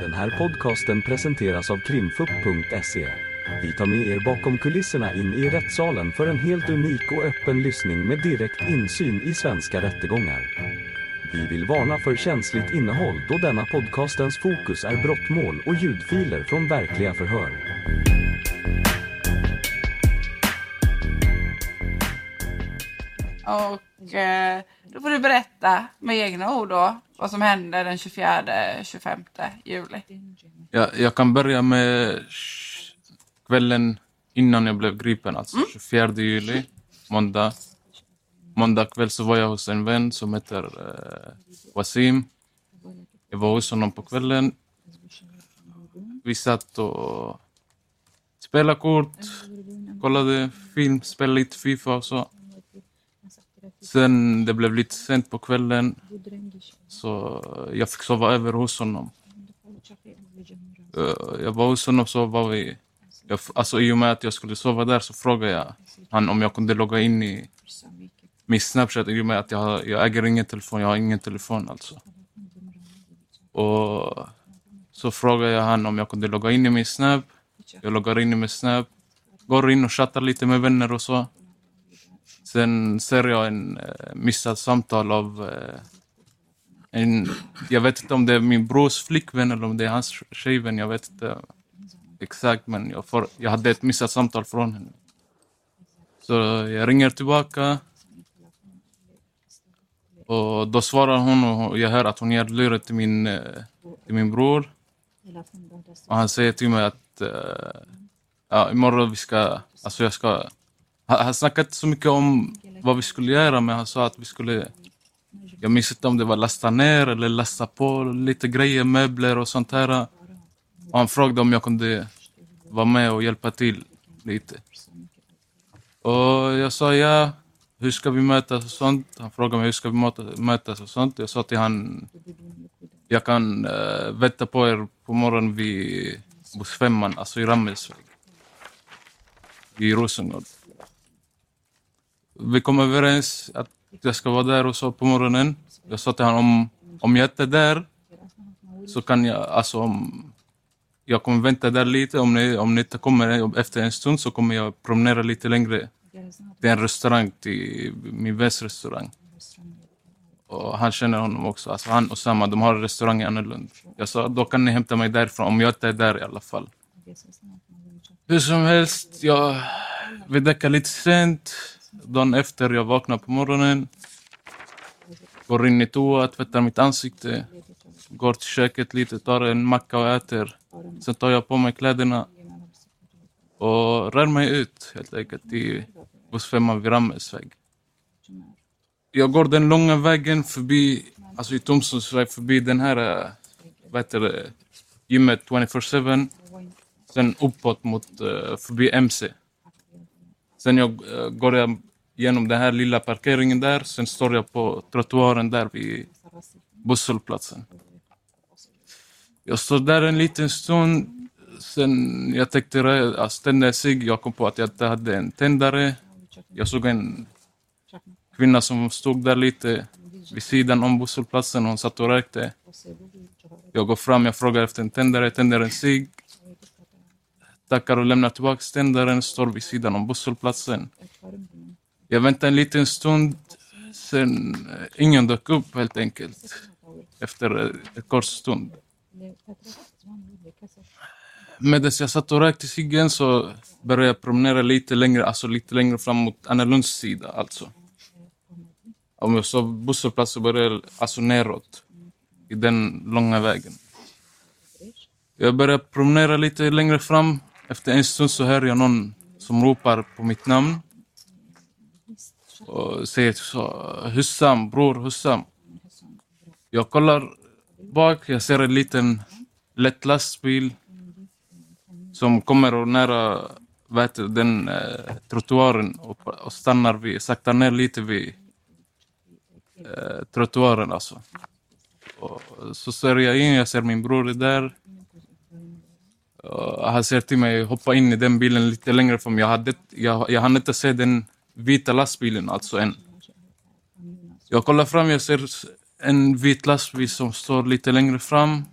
Den här podcasten presenteras av krimfupp.se. Vi tar med er bakom kulisserna in i rättssalen för en helt unik och öppen lyssning med direkt insyn i svenska rättegångar. Vi vill varna för känsligt innehåll då denna podcastens fokus är brottmål och ljudfiler från verkliga förhör. Och eh, då får du berätta med egna ord då vad som hände den 24-25 juli. Jag, jag kan börja med kvällen innan jag blev gripen, alltså 24 juli, måndag. Måndag kväll så var jag hos en vän som heter eh, Wasim. Jag var hos honom på kvällen. Vi satt och spelade kort, kollade film, spelade lite Fifa och så. Sen det blev lite sent på kvällen så jag fick sova över hos honom. Eh, Jag var hos honom så var vi... Jag, alltså i och med att jag skulle sova där så frågade jag han om jag kunde logga in i min Snapchat i och med att jag, jag äger ingen telefon, jag har ingen telefon alltså. Och så frågade jag han om jag kunde logga in i min Snap. Jag loggar in i min Snap, går in och chattar lite med vänner och så. Sen ser jag en eh, missat samtal av eh, en, jag vet inte om det är min brors flickvän eller om det är hans tjejvän, jag vet inte exakt men jag, får, jag hade ett missat samtal från henne. Så jag ringer tillbaka och då svarar hon och jag hör att hon ger luren till min, eh, till min bror. Och han säger till mig att uh, ja, imorgon vi ska, alltså jag ska, han, han snackade inte så mycket om vad vi skulle göra men han sa att vi skulle jag minns inte om det var lasta ner eller lasta på lite grejer, möbler och sånt här. Och han frågade om jag kunde vara med och hjälpa till lite. Och jag sa ja, hur ska vi mötas och sånt. Han frågade mig hur ska vi mötas och sånt. Jag sa till han, jag kan uh, vänta på er på morgonen vid bussfemman, alltså i Rammelsväg. I Rosengård. Vi kom överens att jag ska vara där och så på morgonen. Jag sa till honom om, om jag inte är där så kan jag, alltså om jag kommer vänta där lite. Om ni, om ni inte kommer efter en stund så kommer jag promenera lite längre till en restaurang, till min väns restaurang. Och han känner honom också. Alltså han och Samma, de har en restaurang i Annelund. Jag sa, då kan ni hämta mig därifrån, om jag inte är där i alla fall. Hur som helst, jag, vi däckade lite sent. Dagen efter jag vaknar på morgonen. Går in i toa, tvättar mitt ansikte. Går till köket lite, tar en macka och äter. Sen tar jag på mig kläderna. Och rör mig ut helt enkelt i bussfemman vid Rammelsväg. Jag går den långa vägen förbi, alltså i Tomsonsväg, förbi den här, eh, vad heter det, gymmet 24-7. Sen uppåt mot, eh, förbi MC. Sen jag, eh, går jag genom den här lilla parkeringen där, sen står jag på trottoaren där vid busshållplatsen. Jag står där en liten stund, sen jag tänkte rö- eh, tända en cigg, jag kom på att jag inte hade en tändare. Jag såg en kvinna som stod där lite vid sidan om busshållplatsen, hon satt och rökte. Jag går fram, jag frågar efter en tändare, tänder en cigg. Tackar och lämnar tillbaka tändaren, står vid sidan om busshållplatsen. Jag väntar en liten stund, sen eh, ingen dök upp helt enkelt. Efter eh, en kort stund. Medan jag satt och rökte ciggen så började jag promenera lite längre, alltså lite längre fram mot Anna Lunds sida alltså. Om jag såg busshållplats så började jag alltså neråt. I den långa vägen. Jag började promenera lite längre fram. Efter en stund så hör jag någon som ropar på mitt namn. Och säger så, Hussam, bror Hussam. Jag kollar bak, jag ser en liten lätt lastbil som kommer och nära vet, den eh, trottoaren och, och stannar vid, saktar ner lite vid eh, trottoaren alltså. Och så ser jag in, jag ser min bror där. Eh, han säger till mig, hoppa in i den bilen lite längre fram. Jag, hade, jag, jag hann inte se den vita lastbilen alltså än. Jag kollar fram, jag ser en vit lastbil som står lite längre fram.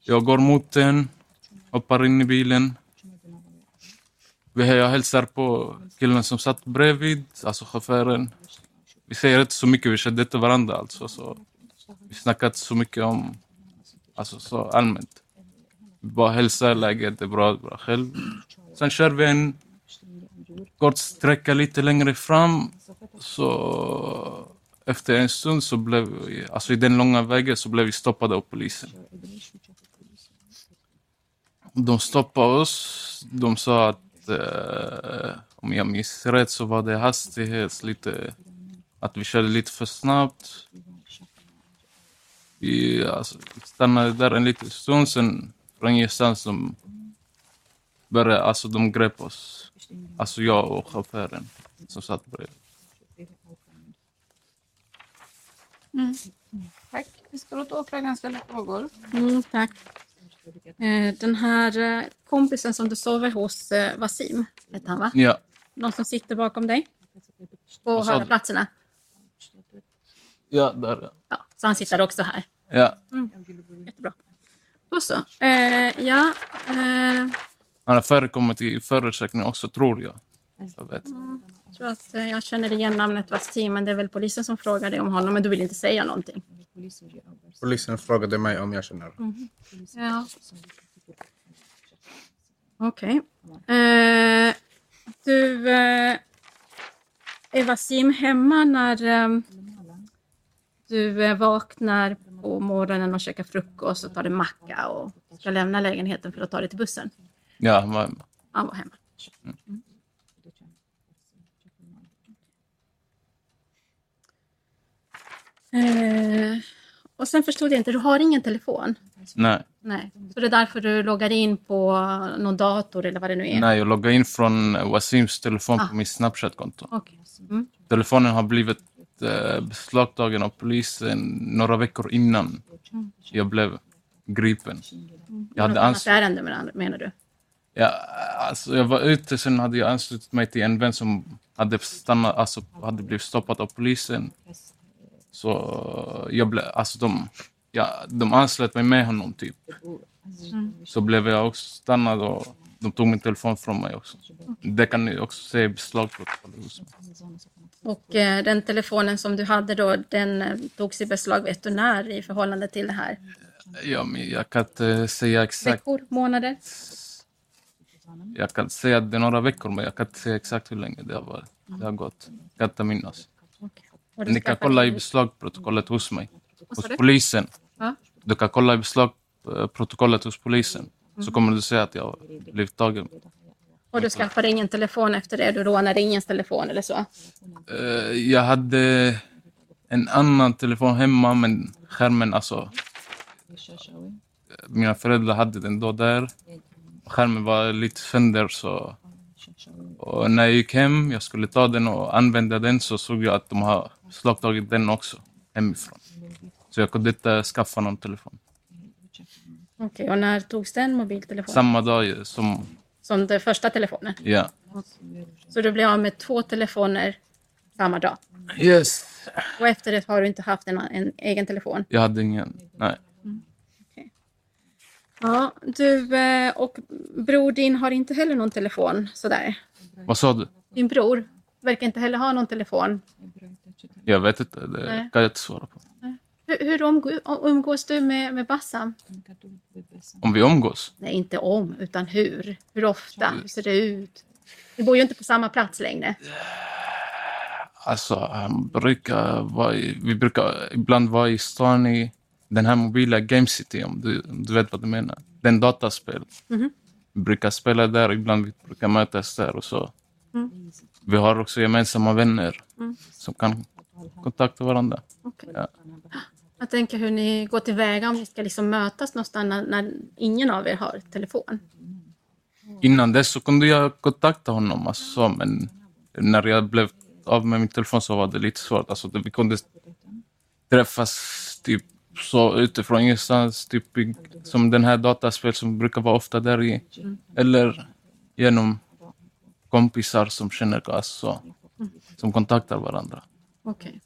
Jag går mot den, hoppar in i bilen. Jag hälsar på killen som satt bredvid, alltså chauffören. Vi säger inte så mycket, vi kände inte varandra alltså. Så vi snackade inte så mycket om, alltså så allmänt. Vi bara hälsar, läget är bra, bra själv. Sen kör vi en kort sträcka lite längre fram. Så efter en stund så blev vi, alltså i den långa vägen så blev vi stoppade av polisen. De stoppade oss. De sa att eh, om jag minns rätt så var det hastighet lite, att vi körde lite för snabbt. Vi alltså, stannade där en liten stund, sen från ingenstans de började, alltså de grep oss. Alltså jag och chauffören som satt bredvid. Tack. Vi ska låta åklagaren ställa frågor. Mm, tack. Eh, Den här eh, kompisen som du sover hos, eh, Wasim, heter han va? Ja, Någon som sitter bakom dig? På Vad sa höga du? platserna? ja där ja. Ja, så han sitter också här. ja. Jättebra. Och så. Eh, ja, eh, Han har förekommit i förundersökningen också tror jag. jag vet. jag tror att eh, jag känner igen namnet Wasim, men det är väl polisen som frågar dig om honom, men du vill inte säga någonting. Polisen frågade mig om jag känner. Ja. Okej. Eh, du, eh, är Wasim hemma när eh, du eh, vaknar på morgonen och käkar frukost och tar en macka och ska lämna lägenheten för att ta dig till bussen? Ja, han var hemma. Han var hemma. Mm. Eh, och sen förstod jag inte, du har ingen telefon? Nej, Nej, så det är därför du loggar in på någon dator eller vad det nu är? nej, jag loggade in från Wasims telefon Ah. på mitt Snapchat-konto. Okej. Mm. Telefonen har blivit eh, beslagtagen av polisen några veckor innan jag blev gripen. Jag hade Något ärende menar, menar du? Ja, alltså jag var ute, sen hade jag anslutit mig till en vän som hade, stannat, alltså, hade blivit stoppad av polisen. Så jag blev, alltså de, ja, de anslöt mig med honom typ. Så blev jag också stannad och de tog min telefon från mig också. Det kan ni också se i hos mig. Och eh, den telefonen som du hade då, den eh, togs i beslag, vet du när i förhållande till det här? Ja, men jag kan inte säga exakt. Veckor, månader? Jag kan säga att det är några veckor, men jag kan inte säga exakt hur länge det har, varit. Det har gått. Jag kan inte minnas. Ni kan kolla i beslagprotokollet hos mig. Hos polisen. Ja. Du kan kolla i beslagprotokollet hos polisen. Så kommer du se att jag blivit tagen. Och du skaffade ingen telefon efter det? Du rånade ingens telefon eller så? Eh, jag hade en annan telefon hemma, men skärmen alltså... Mina föräldrar hade den då där. Skärmen var lite sönder så... Och när jag gick hem, jag skulle ta den och använda den, så såg jag att de har slagtagit den också hemifrån. Så jag kunde inte skaffa någon telefon. Okej, och när togs den mobiltelefonen? Samma dag som... Som den första telefonen? Ja. Så du blev av med två telefoner samma dag? Yes. Och efter det har du inte haft en, en egen telefon? Jag hade ingen... Nej. Ja, du eh, och bror din har inte heller någon telefon sådär? Vad sa du? Din bror verkar inte heller ha någon telefon. Jag vet inte. Det Nej. kan jag inte svara på. Hur, hur umgå- umgås du med, med Bassam? Om vi umgås? Nej, inte om, utan hur. Hur ofta? Hur ser det ut? Du bor ju inte på samma plats längre. Alltså, han brukar vara vi brukar ibland vara i stan i den här mobila Game City, om du, om du vet vad du menar. Den dataspel. Mhm. Vi brukar spela där, ibland vi brukar mötas där och så. Mm. Vi har också gemensamma vänner Mm. som kan kontakta varandra. Okej. Ja. Jag tänker hur ni går tillväga om ni ska liksom mötas någonstans när, när ingen av er har telefon. Innan dess så kunde jag kontakta honom, alltså, så, men när jag blev av med min telefon så var det lite svårt. Alltså, vi kunde träffas typ så utifrån ingenstans, typ som den här dataspel som brukar vara ofta där i. Eller genom kompisar som känner oss, så, som kontaktar varandra. Okej.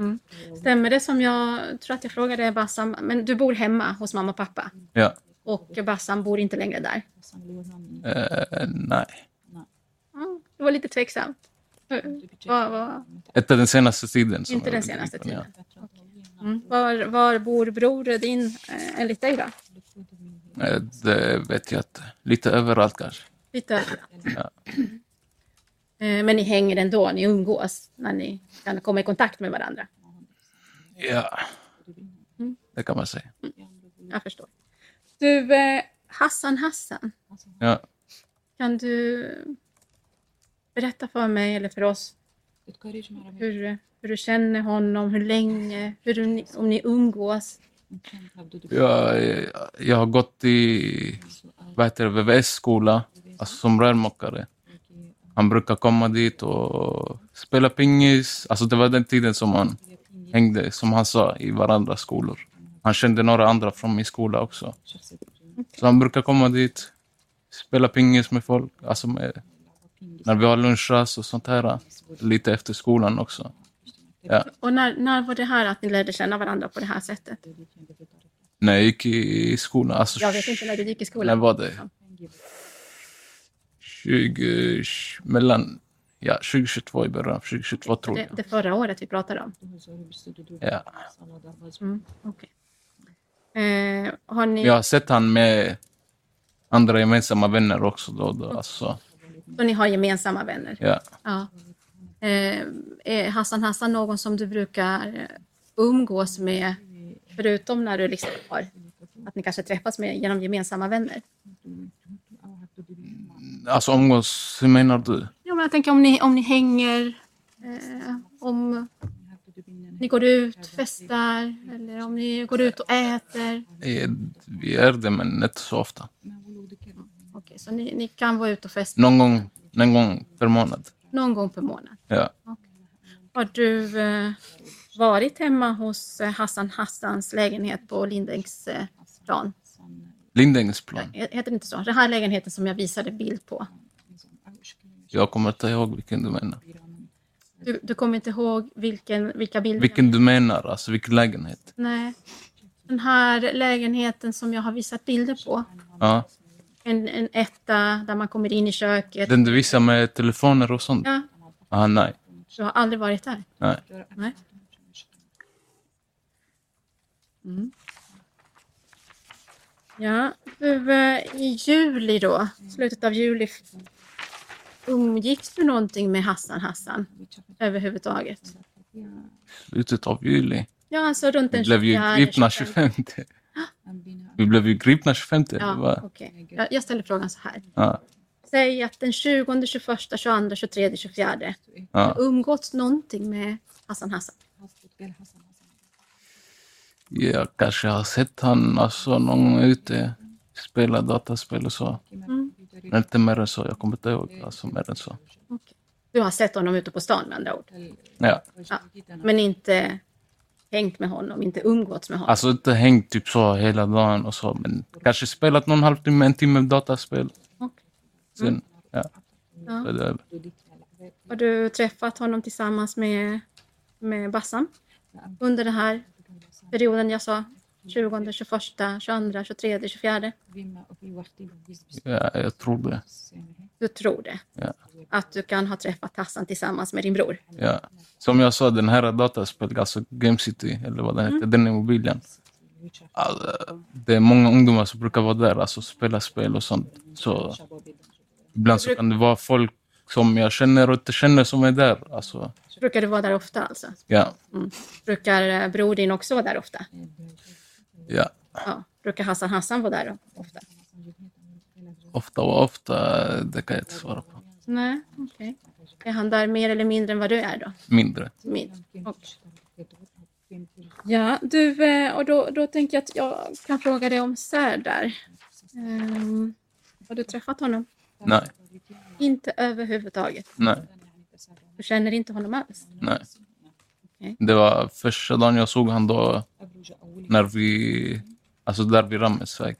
Mm. Stämmer det som jag tror att jag frågade Bassam, men du bor hemma hos mamma och pappa? Ja, Och Bassam bor inte längre där. Eh, nej. Mm, det var lite tveksamt. Inte den senaste tiden. som inte den senaste inte, ja. tiden. Mm. Var, var bor bror din eh, enligt dig då? Eh, Det vet jag inte. Lite överallt kanske. Lite överallt. Ja. Eh, Men ni hänger ändå, ni umgås när ni kan komma i kontakt med varandra. Ja, Mm. det kan man säga. Jag förstår. Du, eh, Hassan Hassan, Ja. kan du berätta för mig eller för oss hur, hur du känner honom, hur länge, hur om ni umgås? Jag, jag har gått i vad heter det, VVS-skola, alltså som rörmokare. Han brukar komma dit och spela pingis. Alltså det var den tiden som han hängde, som han sa, i varandras skolor. Han kände några andra från min skola också. Så han brukar komma dit, spela pingis med folk, alltså med, när vi har lunchrast och sånt här. Lite efter skolan också. Ja. Och när, när var det här att ni lärde känna varandra på det här sättet? När jag gick i skolan, alltså Jag vet inte när du gick i När skolan. var det? 20, mellan, ja, 2022 i början, 2022 tror Det, jag. det förra året vi pratade om. Ja. Mm, okej. eh, har ni, Jag har sett han med andra gemensamma vänner också då. då alltså, Så ni har gemensamma vänner? ja. Ja. Eh, är Hassan Hassan någon som du brukar umgås med förutom när du liksom har att ni kanske träffas med genom gemensamma vänner? Alltså umgås, hur menar du? Jo, men jag tänker om ni, om ni hänger, eh, om ni går ut, festar eller om ni går ut och äter. Vi är det, men inte så ofta. Okej, så ni, ni kan vara ute och festa Någon gång, någon gång per månad. någon gång per månad. Ja. Har du eh, varit hemma hos eh, Hassan Hassans lägenhet på Lindängsplan? Eh, plan? Lindängsplan. Heter det inte så? Den här lägenheten som jag visade bild på. Jag kommer inte ihåg vilken du menar. Du, du kommer inte ihåg vilken, vilka bilder? Vilken du menar, alltså vilken lägenhet? Nej. Den här lägenheten som jag har visat bilder på. Ja. En, en etta där man kommer in i köket. Den du visar med telefoner och sånt? Ja, Ah, nej. du har aldrig varit där? nej. Nej. Mm. Ja, du, eh, i juli då, slutet av juli, umgicks du någonting med Hassan Hassan överhuvudtaget? Slutet av juli. Ja, alltså runt Vi den blev ju 24, gripna 25. 25. Vi blev ju gripna 25. eller Ja, okej. Jag, jag ställer frågan så här. Ja. Säg att den 20, 21, 22, 23, 24 Ja. umgåtts någonting med Hassan Hassan? Jag kanske har sett han alltså, någon gång ute, spela dataspel och så. Mm. Men inte mer än så. Jag kommer inte ihåg alltså, mer än så. Du har sett honom ute på stan med andra ord? Ja. Ja. Men inte hängt med honom, inte umgåtts med honom? Alltså inte hängt typ så hela dagen och så. Men kanske spelat någon halvtimme, en timme dataspel. Okej. Sen, ja. Ja. Det över. Har du träffat honom tillsammans med, med Bassam under den här perioden jag sa? 20, 21, 22, 23, 24? Ja, jag tror det. Du tror det? Ja. Att du kan ha träffat Hassan tillsammans med din bror? Ja. Som jag sa, den här dataspelet, alltså Game City, eller vad den heter, den är mobilen. Alltså, det är många ungdomar som brukar vara där, alltså spela spel och sånt. Så ibland så kan det vara folk som jag känner och inte känner som är där. Alltså, Brukar du vara där ofta alltså? ja, Brukar eh, bror din också vara där ofta? ja. Ja. Brukar Hassan Hassan vara där ofta? Ofta och ofta, det kan jag inte svara på. Nej, okej. Är han där mer eller mindre än vad du är då? Mindre. Min. Okej. Ja, du, eh, och då, då tänker jag att jag kan fråga dig om Särdar. Um, har du träffat honom? Nej, Inte överhuvudtaget. nej, Du känner inte honom alls? nej. Okej. Det var första dagen jag såg han då, när vi, alltså där vid Ramesväg.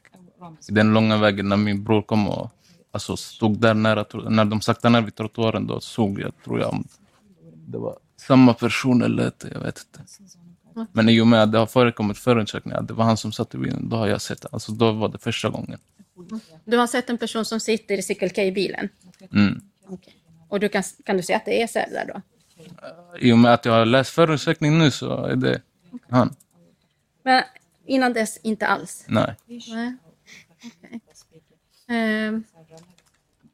I den långa vägen när min bror kom och alltså, stod där nära, när de saktade ner vid trottoaren då såg jag, tror jag, det var samma person eller inte, jag vet inte. Men i och med att det har förekommit förundersökningar, att det var han som satt i bilen, då har jag sett det. Alltså då var det första gången. Du har sett en person som sitter i Cycle K-bilen? Mm. Okej. Och du kan, kan du säga att det är Serdar då? I och med att jag har läst förundersökningen nu så är det han. Men innan dess inte alls? Nej. Nej. Okej. Ehm,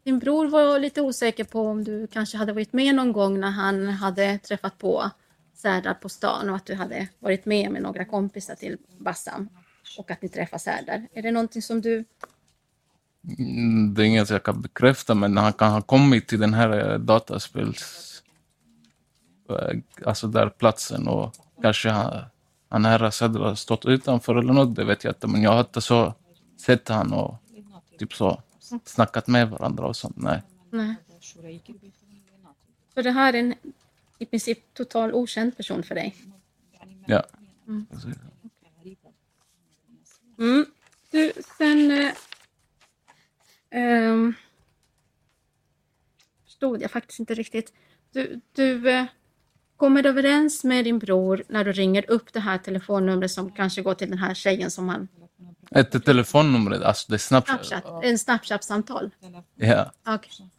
din bror var lite osäker på om du kanske hade varit med någon gång när han hade träffat på Serdar på stan och att du hade varit med med några kompisar till Bassam och att ni träffade Serdar. Är det någonting som du... Mm, Det är inget jag kan bekräfta, men han kan ha kommit till den här eh, dataspels... eh, Alltså där platsen och kanske han, han här Sadr har stått utanför eller något, det vet jag inte. Men jag har inte så sett han och typ så snackat med varandra och sånt. Nej. Nej. Så det här är en i princip total okänd person för dig? Ja. Mm. Du, sen... Ehm, förstod jag faktiskt inte riktigt. Du, du eh, kommer överens med din bror när du ringer upp det här telefonnumret som kanske går till den här tjejen som han... Ett telefonnummer, alltså det är Snapchat. Snapchat, en Snapchat-samtal? Ja. Okej.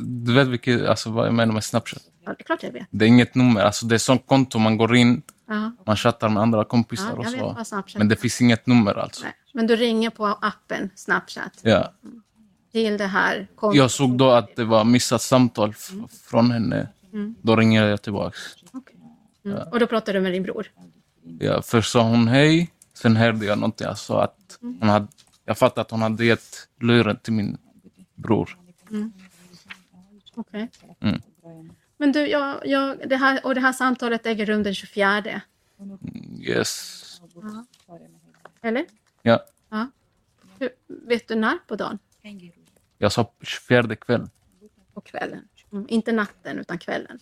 Du vet vilket, alltså vad jag menar med Snapchat? Ja, det är klart jag vet. Det är inget nummer, alltså det är sånt konto man går in, Ja, man chattar med andra kompisar ja och så. Men det finns inget nummer alltså. Nej. Men du ringer på appen Snapchat Ja. Till det här kontot? Jag såg då att det var missat samtal f- från henne. Då ringer jag tillbaks. Mm. Och då pratar du med din bror? Ja, först sa hon hej, sen hörde jag någonting. Jag sa att hon hade, jag fattade att hon hade gett luren till min bror. Okej. Mm. Men du, jag, jag, det här, och det här samtalet äger rum den 24, Yes. eller? Ja, Ja. Hur, vet du när på dagen? Jag sa 24 kväll. På kvällen? Mm. Inte natten, utan kvällen.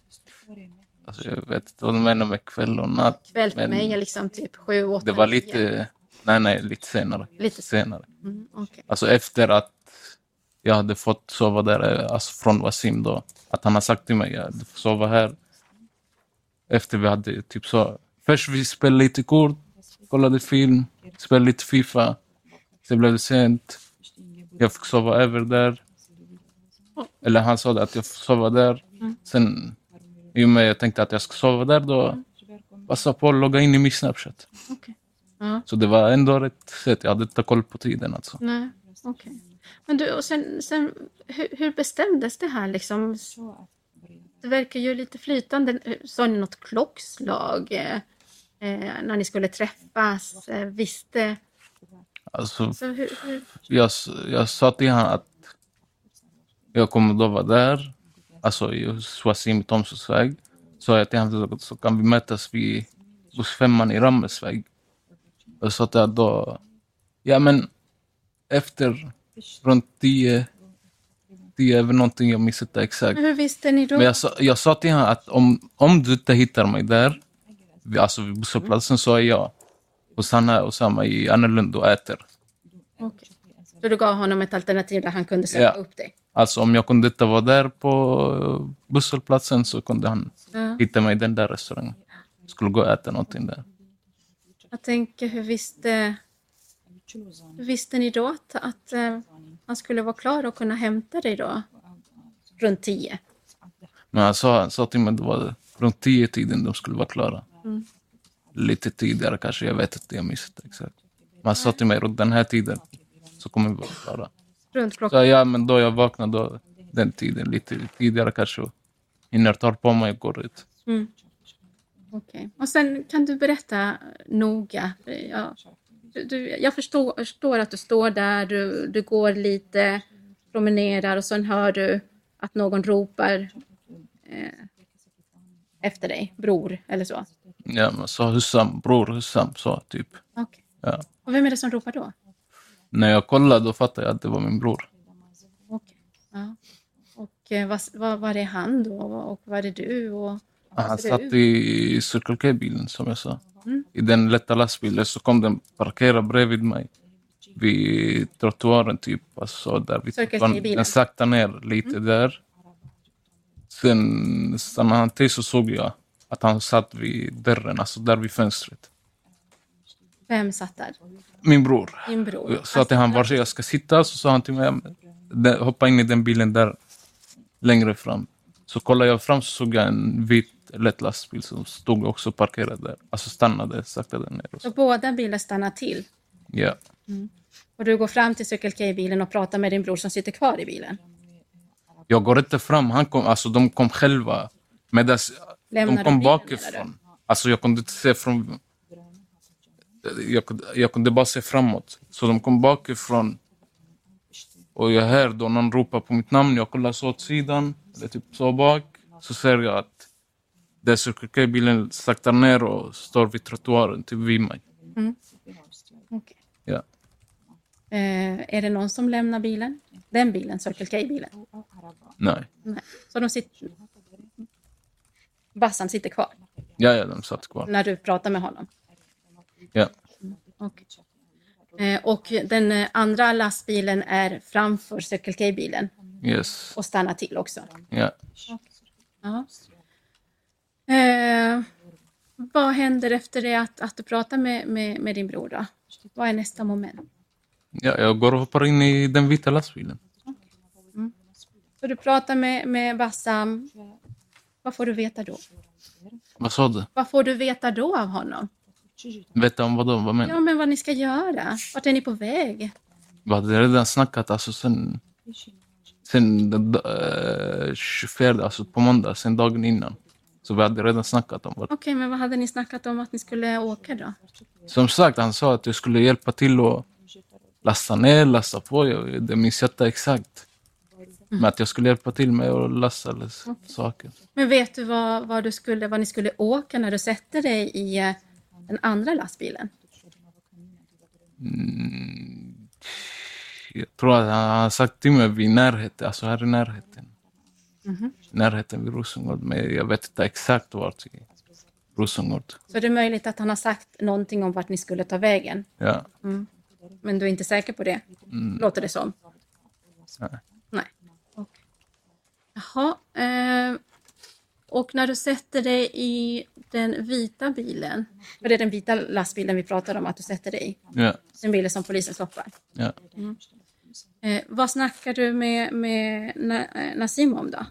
Alltså, jag vet inte vad du menar med kväll och natt. Kväll för Men mig är liksom typ sju, åtta, Det var lite, nej nej, lite senare. Lite senare. Mm, okej. Alltså efter att jag hade fått sova där, alltså från Wasim då. Att han har sagt till mig, att du får sova här. Efter vi hade typ så, först vi spelade lite kort, kollade film, spelade lite Fifa. Sen blev det sent. Jag fick sova över där. Eller han sa att jag får sova där. Sen, i och med jag tänkte att jag ska sova där då, passa på att logga in i min Snapchat. Ja. Så det var ändå rätt sett. Jag hade inte koll på tiden alltså. Nej. Men du, och sen, sen hur, hur bestämdes det här liksom? Det verkar ju lite flytande. Sa ni något klockslag eh, eh, när ni skulle träffas? Eh, visste... Alltså, Så hur, hur, jag, jag sa till honom att jag kommer då vara där, alltså i hos Wasim i Tomsåsväg. Så jag till honom så kan vi mötas vid bussfemman i Rammesväg. Och så att jag då, ja men efter runt tio, tio över någonting, jag minns inte exakt. hur visste ni då? Men jag sa, jag sa till honom att om, om du inte hittar mig där, alltså vid busshållplatsen, så är jag och Samma i Annelund och äter. Okej. Så du gav honom ett alternativ där han kunde söka Ja. upp dig? Alltså om jag kunde inte vara där på busshållplatsen så kunde han Ja. hitta mig i den där restaurangen. Skulle gå och äta någonting där. Jag tänker, hur visste, hur visste ni då att, att eh, han skulle vara klar och kunna hämta dig då? Runt tio? Men han sa, han sa till mig att det var runt tio tiden de skulle vara klara. Lite tidigare kanske, jag vet inte, jag inte exakt. Men han sa till mig runt den här tiden så kommer vi vara klara. Runt klockan? Så ja, men då jag vaknade då, den tiden, lite tidigare kanske. Hinner ta på mig och går ut. Mm. Okej. Och sen kan du berätta noga. Du, du, jag förstår, förstår att du står där, du, du går lite, promenerar och sen hör du att någon ropar eh, efter dig, bror eller så. Ja, men så Hussam, bror Hussam, så typ. Okej. Ja. Och vem är det som ropar då? När jag kollade då fattade jag att det var min bror. Okej. Ja. Och eh, vad, vad var det han då och var det du? Och, Han satt ut? i Circle K-bilen som jag sa. Mm. I den lätta lastbilen så kom den parkera bredvid mig. Vid trottoaren typ. Alltså där trottoaren. K-bilen? Den saktade ner lite där. Sen stannade han till så såg jag att han satt vid dörren, alltså där vid fönstret. Vem satt där? Min bror. Din bror? Och Jag sa till honom var jag ska sitta, så sa han till mig, "Ja, men, den- hoppa in i den bilen där längre fram. Så kollade jag fram så såg jag en vit lätt lastbil som stod också parkerad där. Alltså stannade sakta där nere. och Så så. båda bilar stannar till. Ja, Och du går fram till Circle K-bilen och pratar med din bror som sitter kvar i bilen. jag går inte fram, han kom, alltså de kom själva. Medan Lämnar de kom bakifrån. Alltså jag kunde inte se från... Jag, jag kunde bara se framåt. Så de kom bakifrån. Och jag hör då någon ropa på mitt namn. Jag kollar så åt sidan, eller typ så bak. Så ser jag att där Circle K-bilen saktar ner och står vid trottoaren, typ vid mig. Okej. Ja. Eh, är det någon som lämnar bilen? Den bilen, Circle K-bilen? Nej. Nej. Så de sitter... Bassan sitter kvar Ja, ja, de satt kvar. när du pratar med honom? Ja. Okej. Eh, och den eh, andra lastbilen är framför Circle K-bilen Yes. och stannar till också? Ja. Ja. Eh, vad händer efter det att, att du pratar med, med, med din bror? Då? Vad är nästa moment? ja. Jag går och hoppar in i den vita lastbilen. Så du pratar med, med Bassam. Vad får du veta då? Vad sa du? Vad får du veta då av honom? Vet du om vad de Vad menar Ja, men vad ni ska göra. Vart är ni på väg? Vi hade redan snackat alltså sen, sen den äh, 24, alltså på måndag, sen dagen innan. Så vi hade redan snackat om vad... Okej, men vad hade ni snackat om att ni skulle åka då? Som sagt, han sa att jag skulle hjälpa till att lasta ner, lasta på. Jag, det minns jag inte exakt. Men att jag skulle hjälpa till med att lasta eller s- saker. Men vet du vad, vad, du skulle, vad ni skulle åka när du sätter dig i eh, den andra lastbilen? Jag tror att han har sagt till mig vid närheten, alltså här i närheten. Närheten vid Rosengård, men jag vet inte exakt vart i Rosengård. Så det är möjligt att han har sagt någonting om vart ni skulle ta vägen. Ja. Men du är inte säker på det? Låter det som. Nej. Jaha. Eh, och när du sätter dig i den vita bilen, för det är den vita lastbilen vi pratar om att du sätter dig i, Ja. den bilen som polisen stoppar. Ja. Eh, vad snackar du med, med Na, eh, Nassim om då?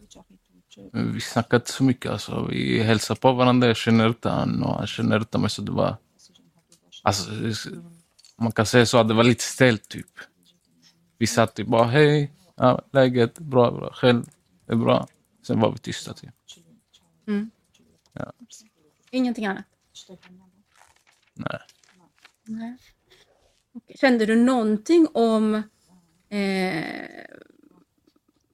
Men Vi snackade inte så mycket. Alltså. Vi hälsade på varandra. Jag känner inte han och han känner inte mig. Så det var... Alltså, man kan säga så att det var lite stelt typ. Vi satt typ bara hej, ja, läget, bra, bra, själv, det är bra. Sen var vi tysta typ. Ingenting annat? Nej. Nej. Okej. Kände du någonting om eh,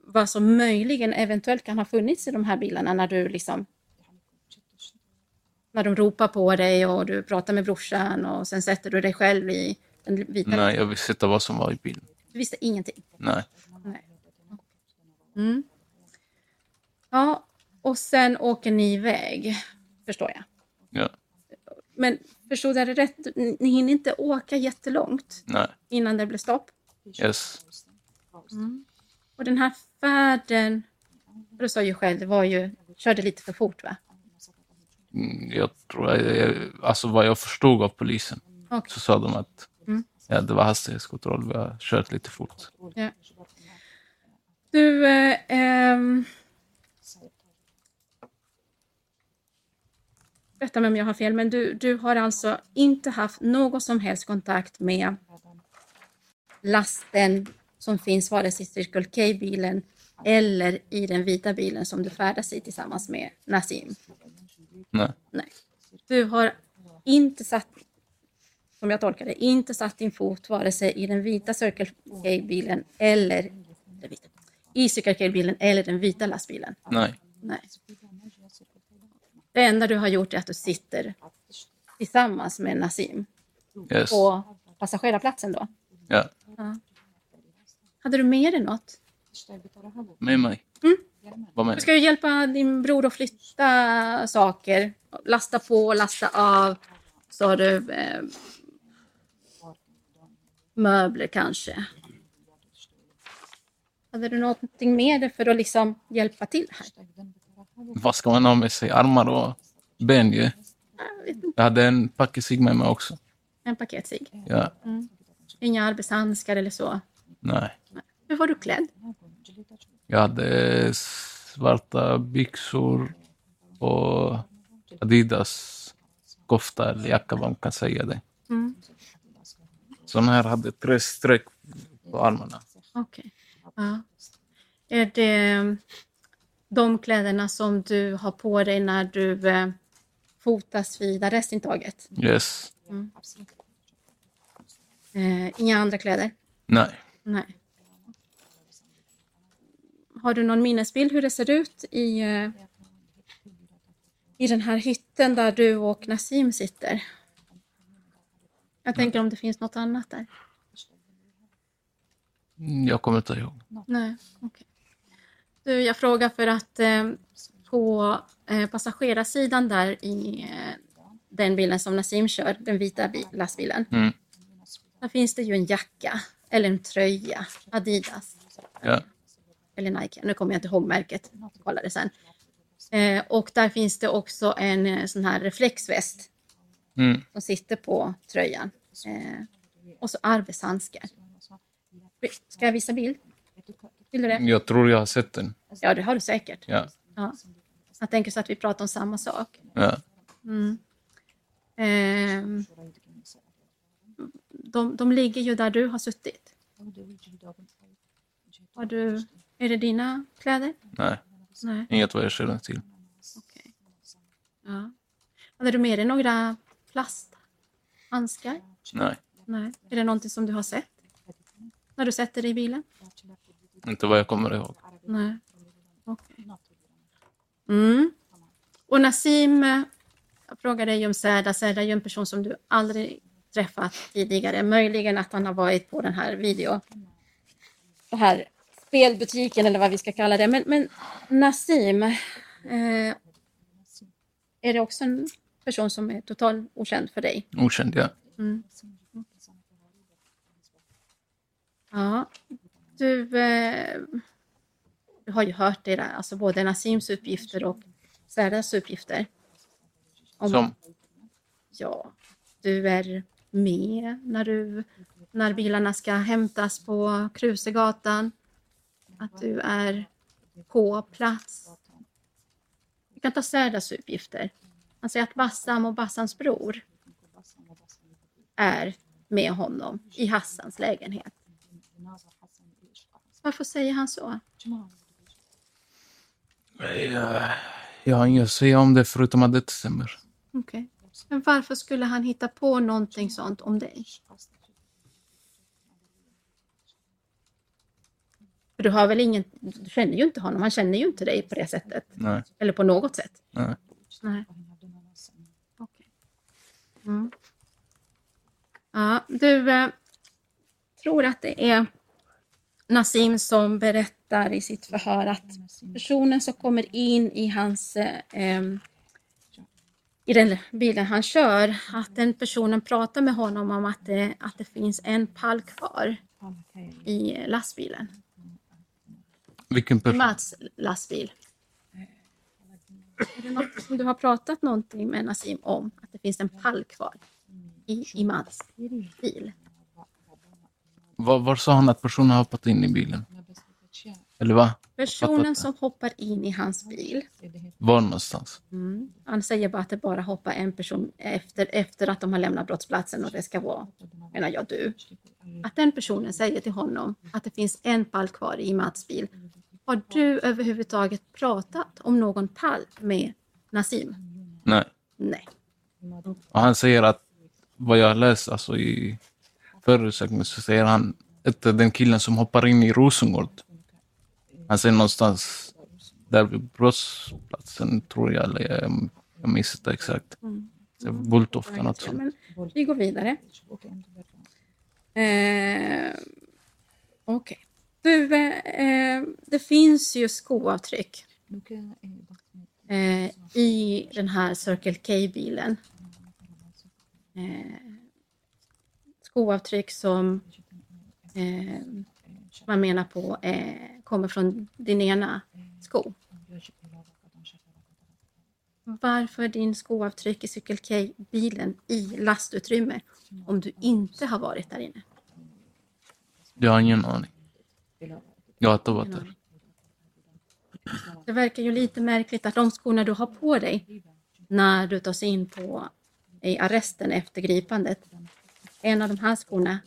vad som möjligen eventuellt kan ha funnits i de här bilarna när du liksom när de ropar på dig och du pratar med brorsan och sen sätter du dig själv i den vita. Nej, jag visste inte vad som var i bilen. Du visste ingenting? Nej. Nej. Mm. Ja, och sen åker ni iväg, förstår jag. Ja. Men förstod jag det rätt? Ni hinner inte åka jättelångt Nej. innan det blir stopp? Yes. Och den här färden, du sa ju själv, det var ju, körde lite för fort va? Mm, Jag tror, jag, jag, alltså vad jag förstod av polisen Okej. så sa de att Mm. ja, det var hastighetskontroll. Vi har kört lite fort. Ja. Du, eh, ehm... rätta mig om jag har fel, men du, du har alltså inte haft någon som helst kontakt med lasten som finns vare sig i Circle K-bilen eller i den vita bilen som du färdas i tillsammans med Nassim? Nej. Nej. Du har inte satt, som jag tolkar det, inte satt din fot vare sig i den vita Circle K-bilen eller i Circle K-bilen eller den vita lastbilen. Nej. Nej. Det enda du har gjort är att du sitter tillsammans med Nassim Yes. på passagerarplatsen då. Ja. Hade du med dig något? Med mig. Vad menar Du ska ju hjälpa din bror att flytta saker. Lasta på, lasta av. Så har du eh, möbler kanske. Hade du någonting med dig för att liksom hjälpa till här? Vad ska man ha med sig? Armar och. Jag vet inte, Jag hade en packe cigg med mig också. en paketsig. Ja, Inga arbetshandskar eller så. nej. Hur var du klädd? Jag hade svarta byxor och Adidas kofta eller jacka, vad man kan säga det. Mm. Sån här hade tre streck på armarna. Okej. Ja. Är det de kläderna som du har på dig när du eh, fotas vid arrestintaget? Yes. Eh, inga andra kläder? Nej. Nej. Har du någon minnesbild hur det ser ut i, eh, i den här hytten där du och Nassim sitter? Jag tänker om det finns något annat där. Mm, Jag kommer inte ihåg. Nej, okej. Du, jag frågar för att eh, på eh, passagerarsidan där i eh, den bilen som Nassim kör, den vita bi- lastbilen, Mm. där finns det ju en jacka eller en tröja, Adidas Ja. eller Nike, nu kommer jag inte ihåg märket, jag kollar det sen. Eh, och där finns det också en eh, sån här reflexväst Mm. som sitter på tröjan. Eh, och så arbetshandskar. Ska jag visa bild? Vill du det? Jag tror jag har sett den. Ja, det har du säkert. Ja. Ja. Jag tänker så att vi pratar om samma sak. Ja. Mm. Ehm, de, de ligger ju där du har suttit. Har du, är det dina kläder? Nej, Nej, inget vad jag känner till. okej. Ja. Hade du med dig några plasthandskar? Nej, Nej. Är det någonting som du har sett? När du sätter dig i bilen? Inte vad jag kommer ihåg. Nej. Okej. Mm. Och Nassim, jag frågar dig om Zäda. Zäda är ju en person som du aldrig träffat tidigare. Möjligen att han har varit på den här video... Den här spelbutiken eller vad vi ska kalla det. Men, men Nassim, eh, är det också en person som är totalt okänd för dig? Okänd, ja. Mm. Ja, du, eh, du har ju hört det där, alltså både Nassims uppgifter och Särdas uppgifter. Om- Som? Ja, du är med när, du, när bilarna ska hämtas på Krusegatan. Att du är på plats. Vi kan ta Särdas uppgifter. Han säger att Bassam och Bassams bror är med honom i Hassans lägenhet. Varför säger han så? Jag, jag har inget att säga om det förutom att det stämmer. Okej. Men varför skulle han hitta på någonting sånt om dig? För du har väl ingen, du känner ju inte honom, han känner ju inte dig på det sättet. Nej, Eller på något sätt. nej. Nej. Okej. Mm. Ja, du eh, tror att det är Nassim som berättar i sitt förhör att personen som kommer in i hans eh, i den bilen han kör, att den personen pratar med honom om att det, att det finns en pall kvar i lastbilen. Vilken I person? Mats lastbil. Är det något som du har pratat någonting med Nassim om? Att det finns en pall kvar i, i Mats bil? Var, var sa han att personen har hoppat in i bilen? Eller va? Personen som hoppar in i hans bil, Var någonstans? mm, han säger bara att det bara hoppar en person efter, efter att de har lämnat brottsplatsen och det ska vara, menar jag, du. Att den personen säger till honom att det finns en pall kvar i Mats bil. Har du överhuvudtaget pratat om någon pall med Nassim? Nej. Nej. Och han säger att vad jag har läst alltså i förundersökningen så säger han att den killen som hoppar in i Rosengård. Han säger någonstans där vid brottsplatsen tror jag, eller jag, jag minns inte exakt. Så Bulltofta något sånt. Vi går vidare. Eh, Okej. Du, eh, det finns ju skoavtryck eh, i den här Circle K-bilen. Eh, skoavtryck som eh, man menar på eh, kommer från din ena sko. Varför är din skoavtryck i Cykel K-bilen i lastutrymme om du inte har varit där inne? Jag har ingen aning. Jag har inte varit där. Det verkar ju lite märkligt att de skorna du har på dig när du tas in på i arresten efter gripandet. En av de här skorna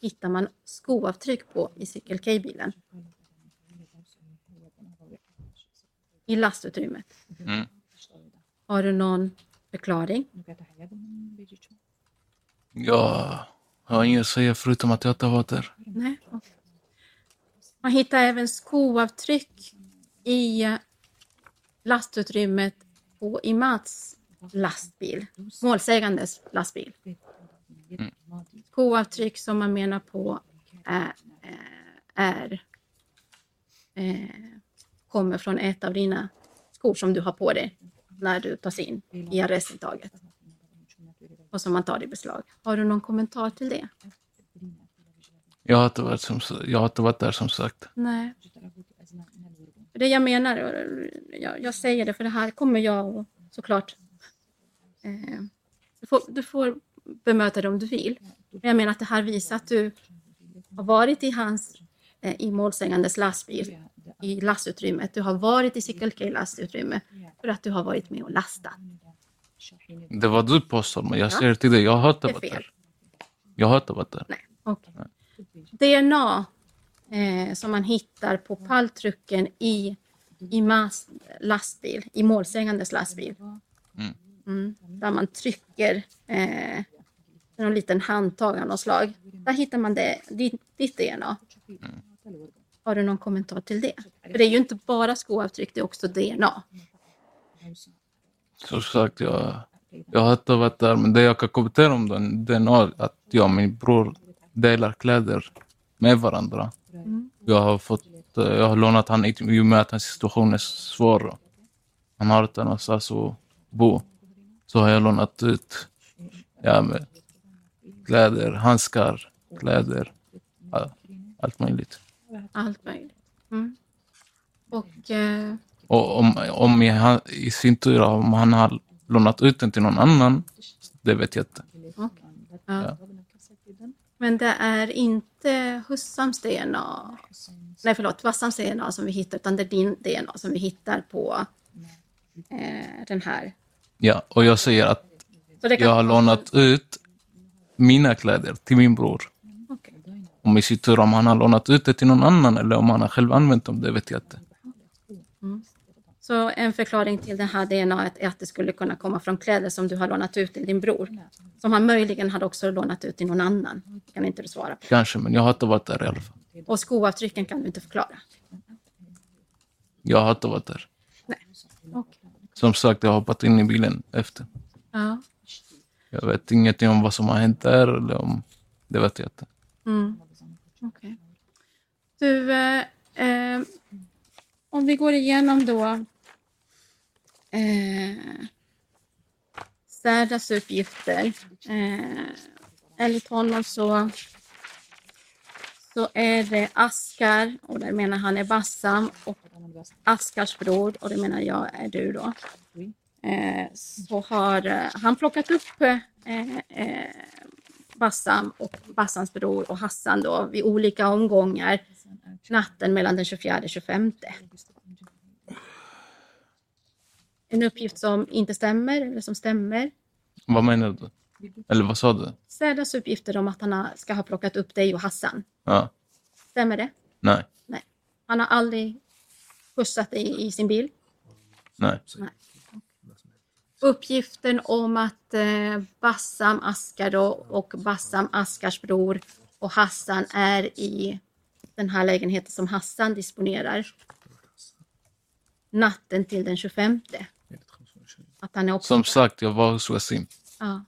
hittar man skoavtryck på i Cykel K-bilen. I lastutrymmet. Mm. Har du någon förklaring? Jag har inget att säga förutom att jag inte har varit där. Nej. Man hittar även skoavtryck i eh, lastutrymmet på Imats lastbil, målsägandes lastbil. Skoavtryck som man menar på är, är eh, kommer från ett av dina skor som du har på dig när du tas in i arrestintaget och som man tar i beslag. Har du någon kommentar till det? Jag har inte varit, som, jag har inte varit där som sagt. Nej. Det jag menar, jag, jag säger det för det här kommer jag och såklart... Eh, du, får, du får bemöta det om du vill. Men jag menar att det här visar att du har varit i hans eh, i målsägandes lastbil i lastutrymmet. Du har varit i Cykel K lastutrymme för att du har varit med och lastat. Det var du påstår, men jag Ja. säger till dig, jag har inte varit fel. där. Jag har inte varit där. Nej, okej. DNA eh, som man hittar på palltrucken i, i Mas lastbil, i målsägandes lastbil. Mm. Mm, där man trycker eh, en liten handtag av något slag. Där hittar man det, ditt, ditt DNA. Har du någon kommentar till det? För det är ju inte bara skoavtryck, det är också DNA. Som sagt, jag, jag har inte varit där. Men det jag kan kommentera om den, den är att jag och min bror delar kläder med varandra. Jag har fått, eh, jag har lånat han i och med att hans situation är svår. och Han har inte någonstans att bo. Så har jag lånat ut ja, med kläder, handskar, kläder, all- allt möjligt. Allt möjligt. Mm. Och eh, Och om, om han, i sin tur, om han har lånat ut den till någon annan, det vet jag inte. Ja. Ja. Men det är inte Hussams DNA, nej förlåt, Vassams DNA som vi hittar, utan det är din DNA som vi hittar på eh, den här. Ja, och jag säger att jag har lånat ut mina kläder till min bror. Om i sin tur om han har lånat ut det till någon annan eller om han har själv använt dem, det vet jag inte. Så en förklaring till det här DNA är att det skulle kunna komma från kläder som du har lånat ut till din bror. Som han möjligen hade också lånat ut till någon annan. kan inte du svara på. Kanske, men jag har inte varit där i alla fall. Och skoavtrycken kan du inte förklara. Jag har inte varit där. Nej. Okej. Som sagt, jag har hoppat in i bilen efter. Ja. Jag vet ingenting om vad som har hänt där eller om... Det vet jag inte. Mm. Okej. Du, eh, eh, om vi går igenom då eh, uppgifter. Eh, enligt honom så, så är det Askar, och det menar han är Bassam, och Askars bror, och det menar jag är du då. Eh, så har eh, han plockat upp eh, eh, Bassam och Bassams bror och Hassan då vid olika omgångar natten mellan den 24 och 25. En uppgift som inte stämmer eller som stämmer. Vad menar du? Eller vad sa du? Särdas uppgifter om att han ska ha plockat upp dig och Hassan. Ja. Stämmer det? Nej. Nej. Han har aldrig skjutsat dig i sin bil. Nej. Uppgiften om att eh, Bassam Askar och Bassam Askars bror och Hassan är i den här lägenheten som Hassan disponerar natten till den 25. Att han är också... Som sagt, jag var hos Wasim Ja.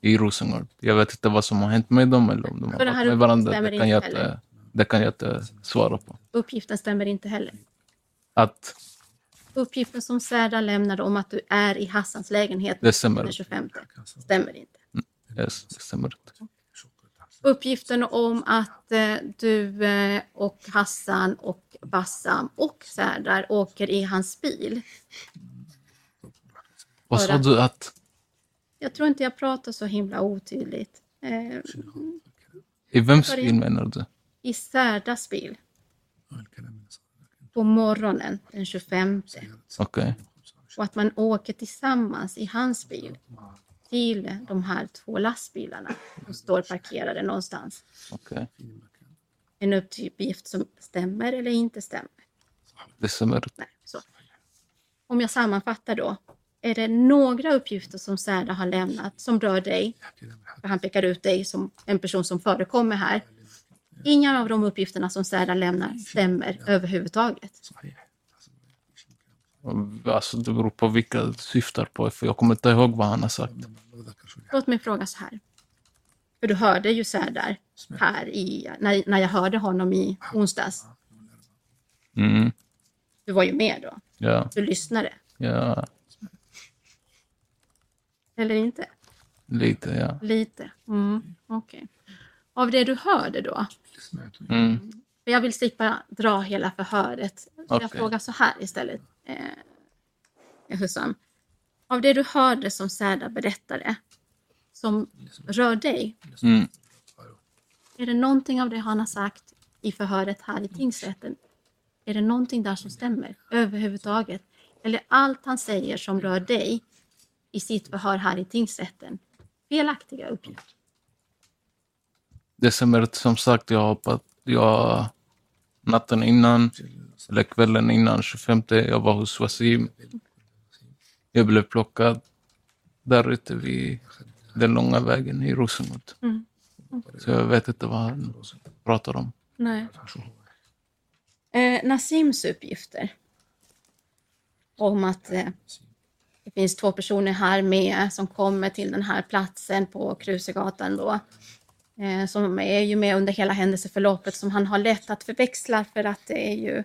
I Rosengård. Jag vet inte vad som har hänt med dem eller om de har varit med varandra. Det kan, jag inte det kan jag inte svara på. Uppgiften stämmer inte heller. Att Uppgiften som Särda lämnade om att du är i Hassans lägenhet det stämmer. den 25 stämmer inte. Yes, det stämmer inte. Uppgiften om att eh, du eh, och Hassan och Bassam och Serdar åker i hans bil. Vad sa du att... Jag tror inte jag pratar så himla otydligt. Eh, I vems bil menar du? I Särdas bil. På morgonen den 25. Okej. Och att man åker tillsammans i hans bil till de här två lastbilarna som står parkerade någonstans. okej. En uppgift som stämmer eller inte stämmer. Det stämmer. Nej, så. Om jag sammanfattar då. Är det några uppgifter som Särda har lämnat som rör dig? För han pekar ut dig som en person som förekommer här. Inga av de uppgifterna som Särda lämnar stämmer överhuvudtaget. Alltså, det beror på vilka du syftar på, för jag kommer inte ihåg vad han har sagt. Låt mig fråga så här. För du hörde ju Serdar här i, när, när jag hörde honom i onsdags. Mm. Du var ju med då. Ja, Du lyssnade. ja, Eller inte? lite ja. Lite. Mm, Okej. Av det du hörde då. Mm. Jag vill slippa dra hela förhöret. Så jag Okej. frågar så här istället. Eh. Av det du hörde som Serdar berättade. Som rör dig. Mm. Är det någonting av det han har sagt i förhöret här i tingsrätten? Är det någonting där som stämmer överhuvudtaget? Eller allt han säger som rör dig i sitt förhör här i tingsrätten? Felaktiga uppgifter. Det stämmer som sagt, jag hoppat, jag natten innan, eller kvällen innan 25, jag var hos Wasim. Jag blev plockad där ute vid den långa vägen i Rosengård. Mm. Så jag vet inte vad han pratar om. Nej. Eh, Nasims uppgifter om att eh, det finns två personer här med som kommer till den här platsen på Krusegatan då. Eh, som är ju med under hela händelseförloppet som han har lätt att förväxla för att det är ju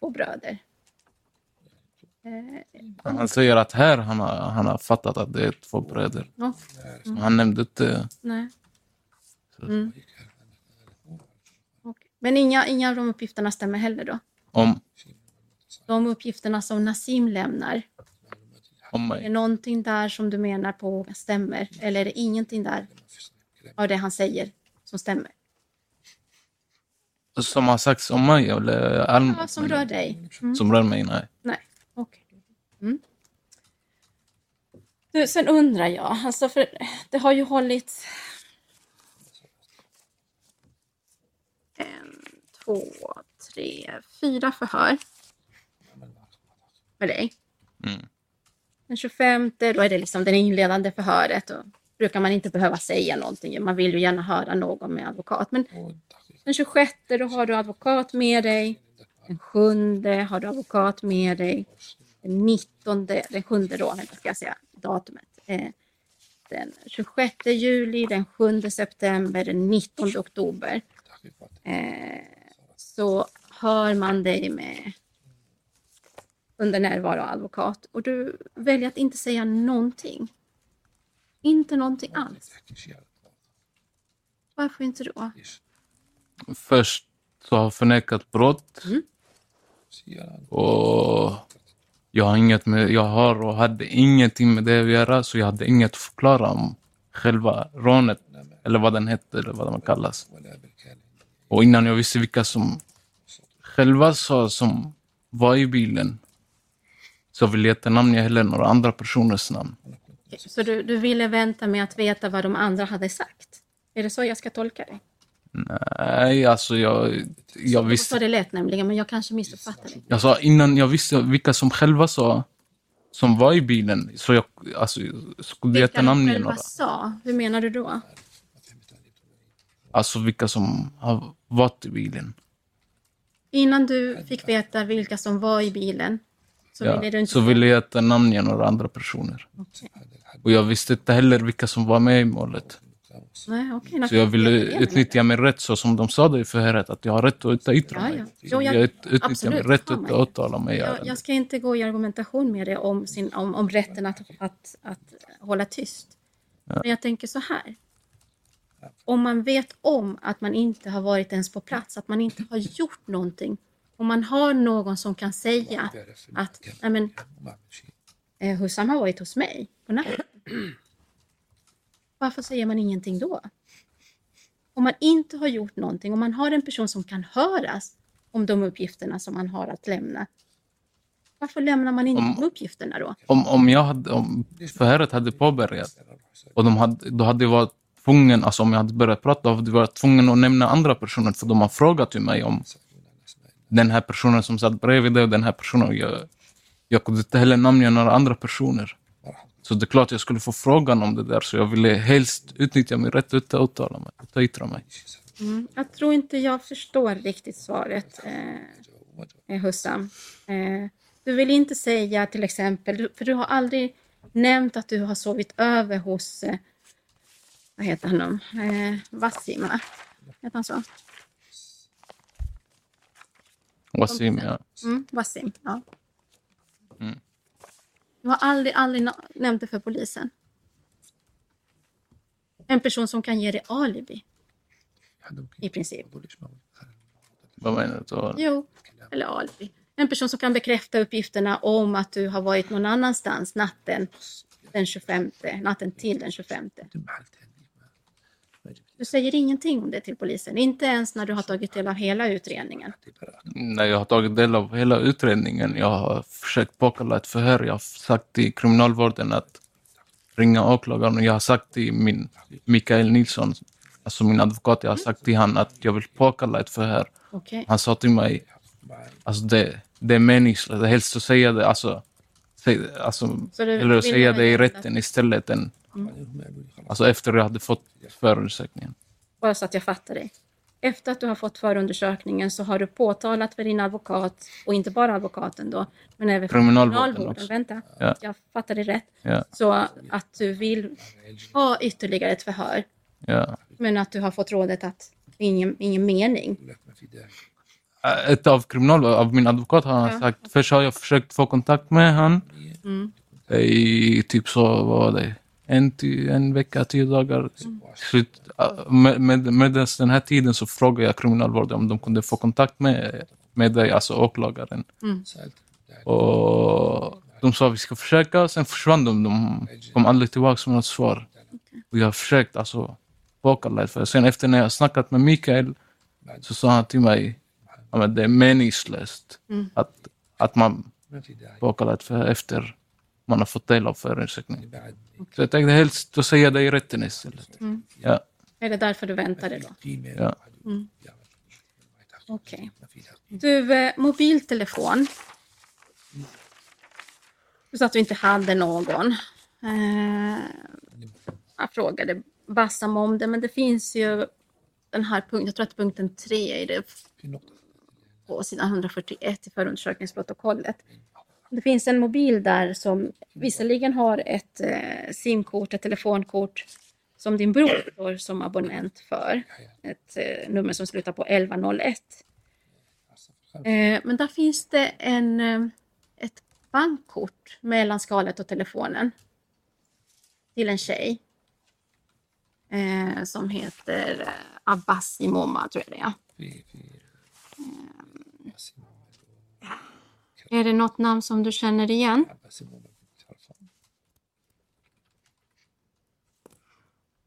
två bröder. Eh, Han säger att här han har, han har fattat att det är två bröder. ja, Så Han nämnde inte... nej. Mm. Men inga, inga av de uppgifterna stämmer heller då? Om, De uppgifterna som Nassim lämnar, om är det någonting där som du menar på stämmer? Eller är det ingenting där av det han säger som stämmer? Som har sagts om mig eller. Ja, som rör dig? Mm. Som rör mig, nej. Nej, okej. Mm. Du, sen undrar jag, alltså för det har ju hållits en, två, tre, fyra förhör med dig. Mm. Den 25, då är det liksom det inledande förhöret. Och brukar man inte behöva säga någonting. Man vill ju gärna höra någon med advokat. Men den 26, då har du advokat med dig. Den 7 har du advokat med dig. Den 19, den 7 då, ska jag säga datumet. Eh, den 26 juli, den 7 september, den 19 oktober. Eh, så hör man dig med under närvaro av advokat och du väljer att inte säga någonting. Inte någonting alls. Varför inte då? Först så har jag förnekat brott. Mm. Och jag har, inget med, jag har och hade ingenting med det att göra, så jag hade inget att förklara om själva rånet, eller vad den hette, eller vad den kallas. Och innan jag visste vilka som själva sa som var i bilen, så ville jag inte namnge heller några andra personers namn. Så du, du ville vänta med att veta vad de andra hade sagt? Är det så jag ska tolka det? Nej, alltså jag, jag Så visste... det lät nämligen, men jag kanske missuppfattade. Jag sa innan jag visste vilka som själva sa, som var i bilen, så jag alltså, skulle jag Vilka inte de själva några. sa? Hur menar du då? Alltså vilka som har varit i bilen. Innan du fick veta vilka som var i bilen så ville du Ja, inte så ville jag inte namnge några andra personer. Och jag visste inte heller vilka som var med i målet. Nej, okej. Så jag ville utnyttja min rätt så som de sa det i förhöret, att jag har rätt att yttra Ja, mig. ja. Så Jo, jag- jag ut- utnyttjar absolut, min rätt att åtala mig. Jag, jag ska inte gå i argumentation med det om, sin, om, om rätten att, att, att hålla tyst. Men jag tänker så här. Om man vet om att man inte har varit ens på plats, att man inte har gjort någonting. Om man har någon som kan säga att Nej, men, eh, Hussam har varit hos mig på natten. Varför säger man ingenting då? Om man inte har gjort någonting, om man har en person som kan höras om de uppgifterna som man har att lämna. Varför lämnar man inte Om- de uppgifterna då? Om, om, jag hade, om förhöret hade påbörjat och de hade, då hade jag varit tvungen, alltså om jag hade börjat prata, då hade jag varit tvungen att nämna andra personer för de har frågat mig om den här personen som satt bredvid dig och den här personen. Jag, jag kunde inte heller namnge några andra personer. Så det är klart jag skulle få frågan om det där, så jag ville helst utnyttja min rätt att uttala mig, att yttra mig. Mm, jag tror inte jag förstår riktigt svaret, eh, eh Hussam. Eh, du vill inte säga till exempel, för du har aldrig nämnt att du har sovit över hos, eh, vad heter han nu, eh, Vassima. Heter han så? Wasim, ja. Mm, Wassim, ja. Mm. Du har aldrig, aldrig nämnt det för polisen. En person som kan ge dig alibi, i princip. Vad menar du? Jo, eller alibi. En person som kan bekräfta uppgifterna om att du har varit någon annanstans natten den 25, natten till den 25. Du säger ingenting om det till polisen, inte ens när du har tagit del av hela utredningen. när jag har tagit del av hela utredningen, jag har försökt påkalla ett förhör. Jag har sagt till kriminalvården att ringa åklagaren och jag har sagt till min Mikael Nilsson, alltså min advokat, jag har sagt till han att jag vill påkalla ett förhör. Okej. Han sa till mig, alltså det, det är meningslöst, helst att säga det, alltså, säg, alltså eller säga det i rätten istället än, alltså efter jag hade fått förundersökningen. Bara så att jag fattar dig. Efter att du har fått förundersökningen så har du påtalat för din advokat, och inte bara advokaten då, men även för Kriminalvården också. Vänta, Ja. jag fattar det rätt. Ja, Så att du vill ha ytterligare ett förhör, ja. men att du har fått rådet att det är ingen, ingen mening. ett av kriminalvården, av min advokat har han Ja. sagt, först har jag försökt få kontakt med han Mm. i typ så, vad var det, en, en vecka, tio dagar. Äh, med, med, medan den här tiden så frågade jag kriminalvården om de kunde få kontakt med, med dig, alltså åklagaren. Mm. Och de sa vi ska försöka, sen försvann de. De kom aldrig tillbaka med något svar. Och jag har försökt alltså påkalla det. För sen efter när jag snackat med Mikael så sa han till mig men det är meningslöst Mm. att, att man påkallar ett efter man har fått del av förundersökningen. Så jag tänkte helst att säga det i rätten istället. Mm. Ja, Är det därför du väntade då? ja. Okej. Du, eh, mobiltelefon. Du sa att du inte hade någon. Eh, jag frågade Bassam om det, men det finns ju den här punkten, jag tror att punkten 3 är det på sidan 141 i förundersökningsprotokollet. Det finns en mobil där som visserligen har ett eh, simkort, ett telefonkort som din bror står som abonnent för. Ett eh, nummer som slutar på 1101. Eh, men där finns det en, eh, ett bankkort mellan skalet och telefonen till en tjej eh, som heter eh, Abbasi Momma, tror jag det är. Är det något namn som du känner igen?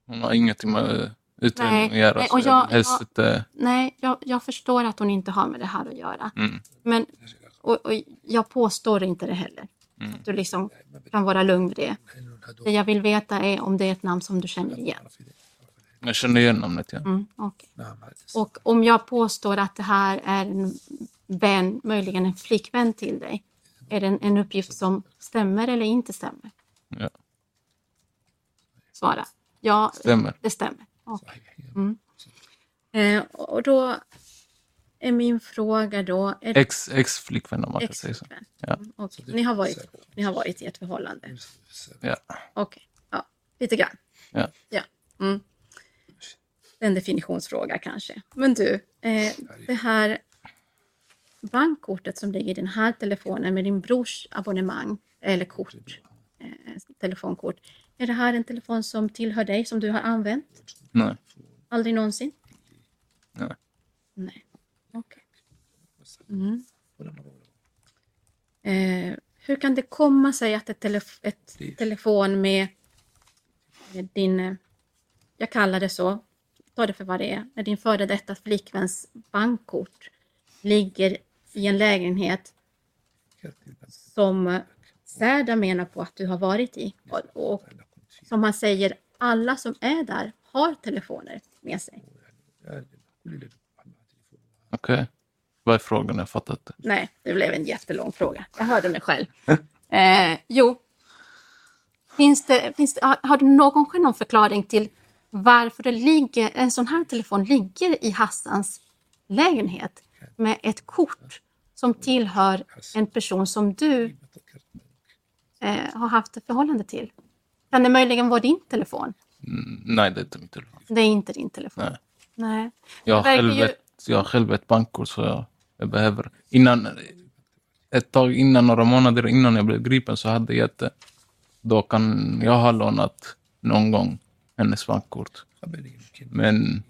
Hon har ingenting med utredningen Nej, att göra. nej, och jag jag- jag- inte... Nej, jag, jag förstår att hon inte har med det här att göra. Mm. Men, och, och jag påstår inte det heller. Mm. Du liksom kan vara lugn med det. Det jag vill veta är om det är ett namn som du känner igen. Jag känner igen namnet, ja. Mm, okej. Och om jag påstår att det här är en vän, möjligen en flickvän till dig, är det en, en uppgift som stämmer eller inte stämmer? ja. Svara. Ja, Stämmer. det stämmer. Okej. Mm. Eh, och då är min fråga då... Är det Ex, ex-flickvän om man kan säga så. Ja. Mm, okej. Ni, har varit, ni har varit i ett förhållande? Ja. Okej, ja, lite grann. Ja. ja. Mm. En definitionsfråga kanske. Men du, eh, det här bankkortet som ligger i den här telefonen med din brors abonnemang eller kort, eh, telefonkort. Är det här en telefon som tillhör dig, som du har använt? Nej. Aldrig någonsin? Nej. Nej, okej. Mm. Eh, hur kan det komma sig att ett, telef ett telefon med, med din, eh, jag kallar det så, ta det för vad det är, med din före detta flickväns bankkort ligger i en lägenhet som Särda menar på att du har varit i. Och, och som han säger, alla som är där har telefoner med sig. Okej. Vad är frågan? Jag fattar inte. Nej, det blev en jättelång fråga. Jag hörde mig själv. Eh, jo. Finns det, finns det, har, har du någon, någon förklaring till varför det ligger, en sån här telefon ligger i Hassans lägenhet med ett kort som tillhör en person som du eh, har haft ett förhållande till? Kan det möjligen vara din telefon? Mm, nej, det är inte min telefon. Det är inte din telefon? Nej. Nej. Jag har, själv ju- ett, jag har själv ett bankkort så jag, jag behöver... Innan, ett tag innan, några månader innan jag blev gripen så hade jag det. Då kan jag ha lånat någon gång hennes bankkort. Men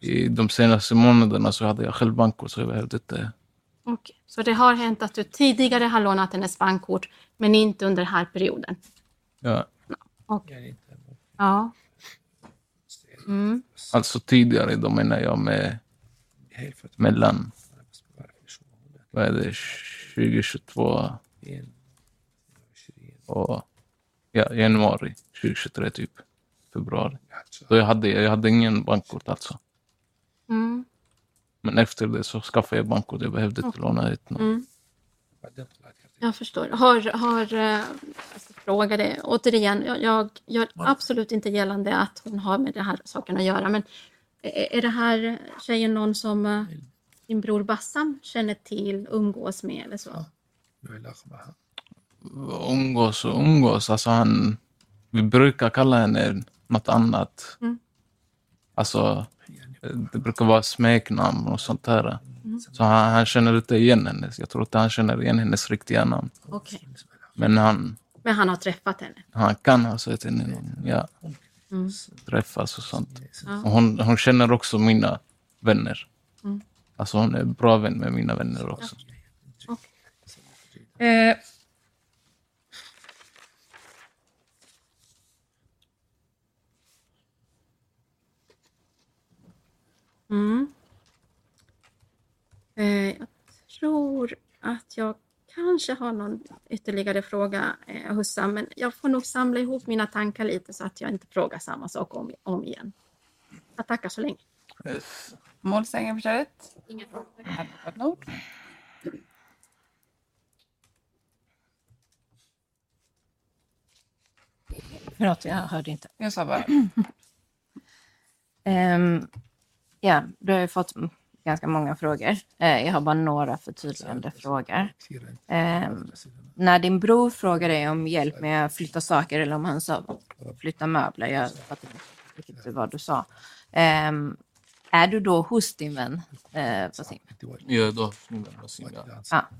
i de senaste månaderna så hade jag själv bankkort så jag behövde inte... Okej. Så det har hänt att du tidigare har lånat hennes bankkort men inte under den här perioden? Ja, Okej. Ja. Mm. alltså tidigare, då menar jag med mellan... Vad är det? 2022 och ja, januari 2023 typ. Februari. Då jag hade, jag hade ingen bankkort alltså. Men efter det så skaffade jag bankkort. Jag behövde inte låna ett. Mm. Jag förstår. Har, har eh, jag ska fråga det återigen, jag, jag gör absolut inte gällande att hon har med den här saken att göra, men är, är det här tjejen någon som eh, din bror Bassam känner till, umgås med eller så? Umgås och umgås. Alltså han, vi brukar kalla henne något annat. Mm. Alltså, det brukar vara smeknamn och sånt där. Så han, han känner inte igen henne. Jag tror inte han känner igen hennes riktiga namn. Okej. Men han, Men han har träffat henne? han kan ha sett henne ja, Mm. träffas och sånt. Ja. Och hon, hon känner också mina vänner. Mm. Alltså hon är bra vän med mina vänner också. Eh. Mm. Eh, jag tror att jag kanske har någon ytterligare fråga, eh, Hussam, men jag får nog samla ihop mina tankar lite så att jag inte frågar samma sak om, om igen. Jag tackar så länge. Målsägandebiträdet? Inga frågor. Förlåt, jag hörde inte. Jag sa bara. Ehm, ja, du har ju fått ganska många frågor. Eh, jag har bara några förtydligande frågor. Ehm, när din bror frågar dig om hjälp med att flytta saker eller om han sa flytta möbler, jag fattar inte vad du sa. Ehm, är du då hos din vän eh, Wasim? Ja, då min vän Wasim, ja. Sagt.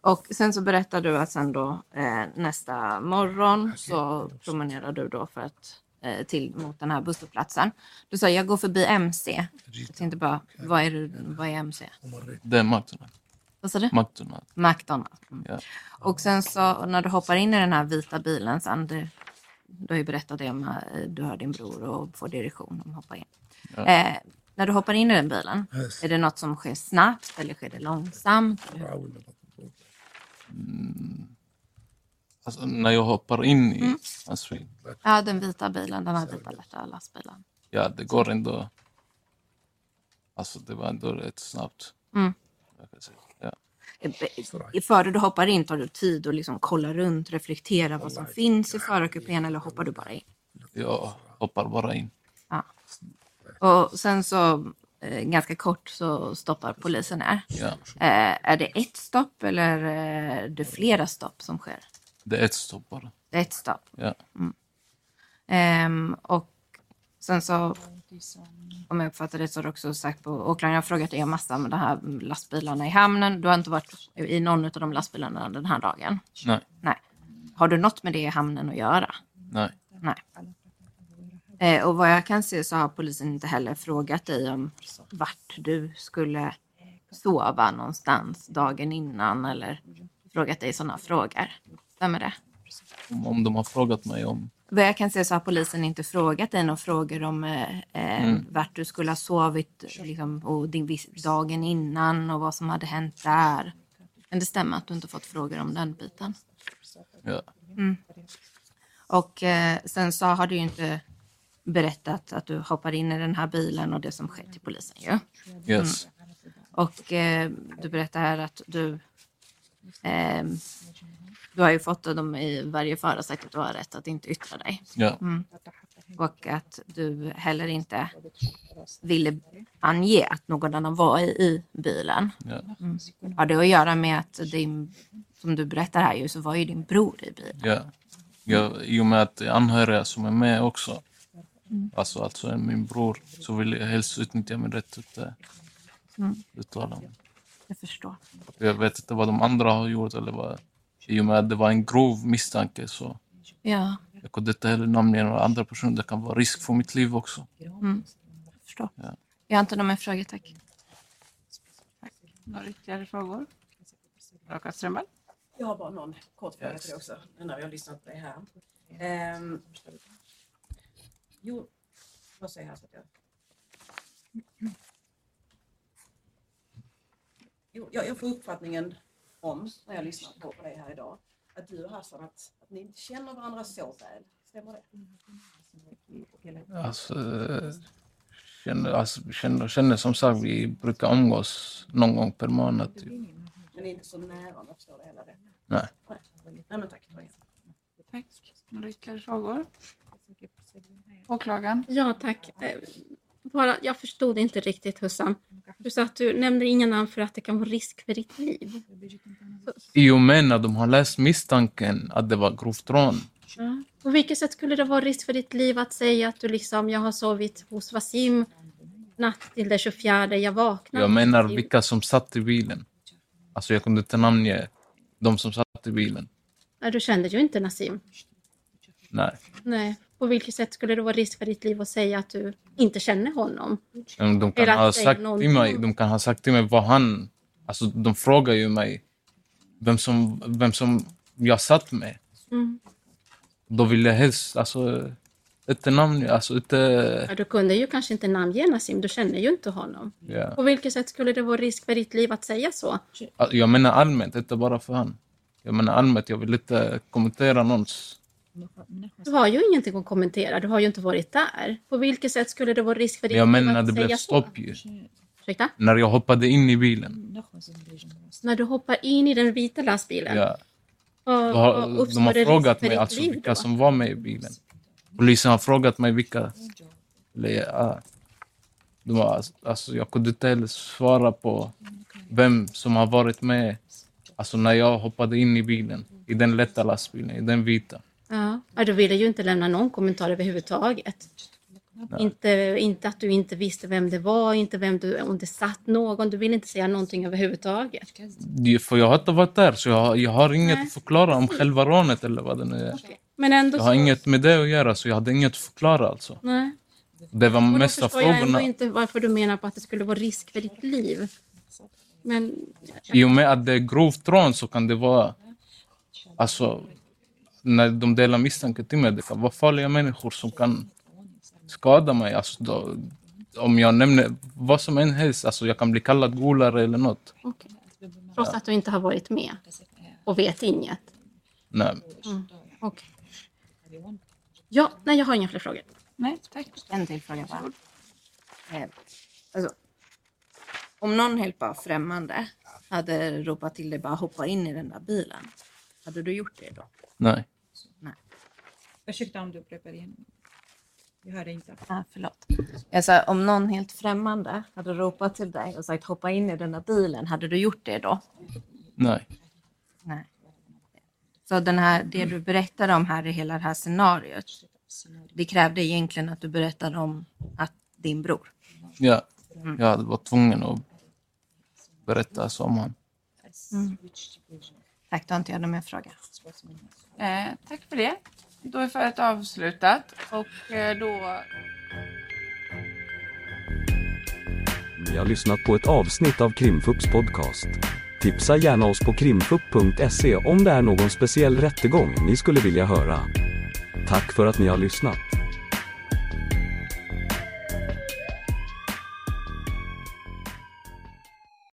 Och sen så berättar du att sen då eh, nästa morgon så promenerar du då för att till mot den här busshållplatsen. Du sa jag går förbi MC. Jag tänkte bara, vad är, det, vad är MC? Det är McDonalds. Vad sa du? McDonalds. McDonalds. Mm. Ja. Och sen så när du hoppar in i den här vita bilen sen, du, du har ju berättat det om eh, du hör din bror och får direktion om att hoppa in. Ja. Eh, när du hoppar in i den bilen, är det något som sker snabbt eller sker det långsamt? Alltså, när jag hoppar in i hans bil. Ja, den vita bilen, den här vita lätta lastbilen. Ja, det går ändå... Alltså det var ändå rätt snabbt. Mm. Jag kan säga. Ja. I- Före du hoppar in tar du tid att liksom kolla runt, reflektera vad som finns i förarkupén eller hoppar du bara in? Jag hoppar bara in. Och sen så eh, ganska kort så stoppar polisen här. Ja. Eh, är det ett stopp eller är det flera stopp som sker? Det är ett stopp bara. Det är ett stopp. Ja. Ehm, och sen så, om jag uppfattar det så har du också sagt på åklagaren, jag har frågat om massa med de här lastbilarna i hamnen. Du har inte varit i någon av de lastbilarna den här dagen? Nej. Nej. Har du något med det i hamnen att göra? Nej. Nej. Eh, och vad jag kan se så har polisen inte heller frågat dig om vart du skulle sova någonstans dagen innan eller frågat dig sådana frågor. Stämmer det? Om, om de har frågat mig om... Vad jag kan se så har polisen inte frågat dig några frågor om eh, eh, vart du skulle ha sovit liksom, och din dagen innan och vad som hade hänt där. Men det stämmer att du inte fått frågor om den biten. Ja. Och eh, sen så har du ju inte berättat att du hoppar in i den här bilen och det som skett till polisen ju. Yes. Och eh, du berättar här att du... ehm, du har ju fått dem i varje fall sagt att du har rätt att inte yttra dig. Ja. Och att du heller inte ville ange att någon annan var i, i bilen. Ja. Har det att göra med att din, som du berättar här ju, så var ju din bror i bilen. Ja. Jag, I och med att det är anhöriga som är med också, alltså, alltså är min bror, så vill jag helst utnyttja min rätt att uh, uttala mig. Jag förstår. Jag vet inte vad de andra har gjort eller vad. I och med att det var en grov misstanke så Ja, jag kunde inte heller namnge några andra personer. Det kan vara risk för mitt liv också. jag förstår. Ja. Jag har inte några mer frågor, tack. Några ytterligare frågor? Raka Strömberg? Jag har bara någon kort fråga till dig också, nu när vi har lyssnat på dig här. Ehm, jo, vad säger jag att jag... Jo, jag, jag får uppfattningen om, när jag lyssnar på, på dig här idag, att du och Hassan, att, att ni inte känner varandra så väl. Stämmer det? Alltså, känner, alltså, känner, känner som sagt, vi brukar umgås någon gång per månad. Typ. Men ni är inte så nära om jag förstår det hela rätt. Nej. Nej, men tack. Tack. Några ytterligare frågor? Åklagaren? Ja, tack. Eh, Bara, jag förstod inte riktigt Hussam. Du sa att du nämnde inga namn för att det kan vara risk för ditt liv. I och med när de har läst misstanken att det var grovt rån. Ja. På vilket sätt skulle det vara risk för ditt liv att säga att du liksom, jag har sovit hos Wasim natt till den 24, jag vaknade. Jag menar vilka som satt i bilen. Alltså jag kunde inte namnge de som satt i bilen. Ja, du kände ju inte Nassim. Nej. Nej. På vilket sätt skulle det vara risk för ditt liv att säga att du inte känner honom? De kan att ha sagt till mig, de kan ha sagt till mig vad han... Alltså de frågar ju mig vem som, vem som jag satt med. Mm. Då vill jag helst, alltså, inte namn, alltså inte... Ja, du kunde ju kanske inte namnge Nassim, du känner ju inte honom. Ja. På vilket sätt skulle det vara risk för ditt liv att säga så? Alltså, Jag menar allmänt, inte bara för han. Jag menar allmänt, jag vill inte kommentera någons... Du har ju ingenting att kommentera, du har ju inte varit där. På vilket sätt skulle det vara risk för ditt Jag liv menar när att det blev säga stopp så? ju. Ursäkta? När jag hoppade in i bilen. När du hoppar in i den vita lastbilen? Ja. har, vad uppstår de har frågat mig alltså vilka då? som var med i bilen. Polisen har frågat mig vilka... Eller, ja, de har, alltså, jag kunde inte heller svara på vem som har varit med alltså, när jag hoppade in i bilen. I den lätta lastbilen, i den vita. Ja. ja, du ville ju inte lämna någon kommentar överhuvudtaget. Inte, inte att du inte visste vem det var, inte vem du, om det satt någon. Du ville inte säga någonting överhuvudtaget. För jag har inte varit där, så jag, jag har inget Nej. att förklara om själva rånet eller vad det nu är. Men ändå Jag har så... inget med det att göra, så jag hade inget att förklara alltså. Nej. Det var Och mesta förstår jag frågorna. inte varför du menar på att det skulle vara risk för ditt liv. Men I och med att det är grovt rån så kan det vara... Alltså, när de delar misstanke till mig, det kan vara farliga människor som kan skada mig. Alltså, då, om jag nämner vad som än helst, alltså jag kan bli kallad golare eller något. okej. Trots att du inte har varit med och vet inget. Nej. Okej. Ja, nej jag har inga fler frågor. Nej, tack. En till fråga bara. Eh, alltså, om någon helt bara främmande hade ropat till dig bara hoppa in i den där bilen. Hade du gjort det då? Nej. Ursäkta om du upprepar igen. Jag hörde inte. Ah, förlåt. Jag sa, om någon helt främmande hade ropat till dig och sagt hoppa in i den där bilen, hade du gjort det då? Nej. Nej. Så den här, det du berättade om här i hela det här scenariot, det krävde egentligen att du berättade om att din bror. Ja. Jag hade varit tvungen att berätta så om han. Tack, då har inte jag någon mer fråga. Eh, tack för det. Då är förhöret avslutat och eh, då Ni har lyssnat på ett avsnitt av Krimfupps podcast. Tipsa gärna oss på krimfupp.se om det är någon speciell rättegång ni skulle vilja höra. Tack för att ni har lyssnat.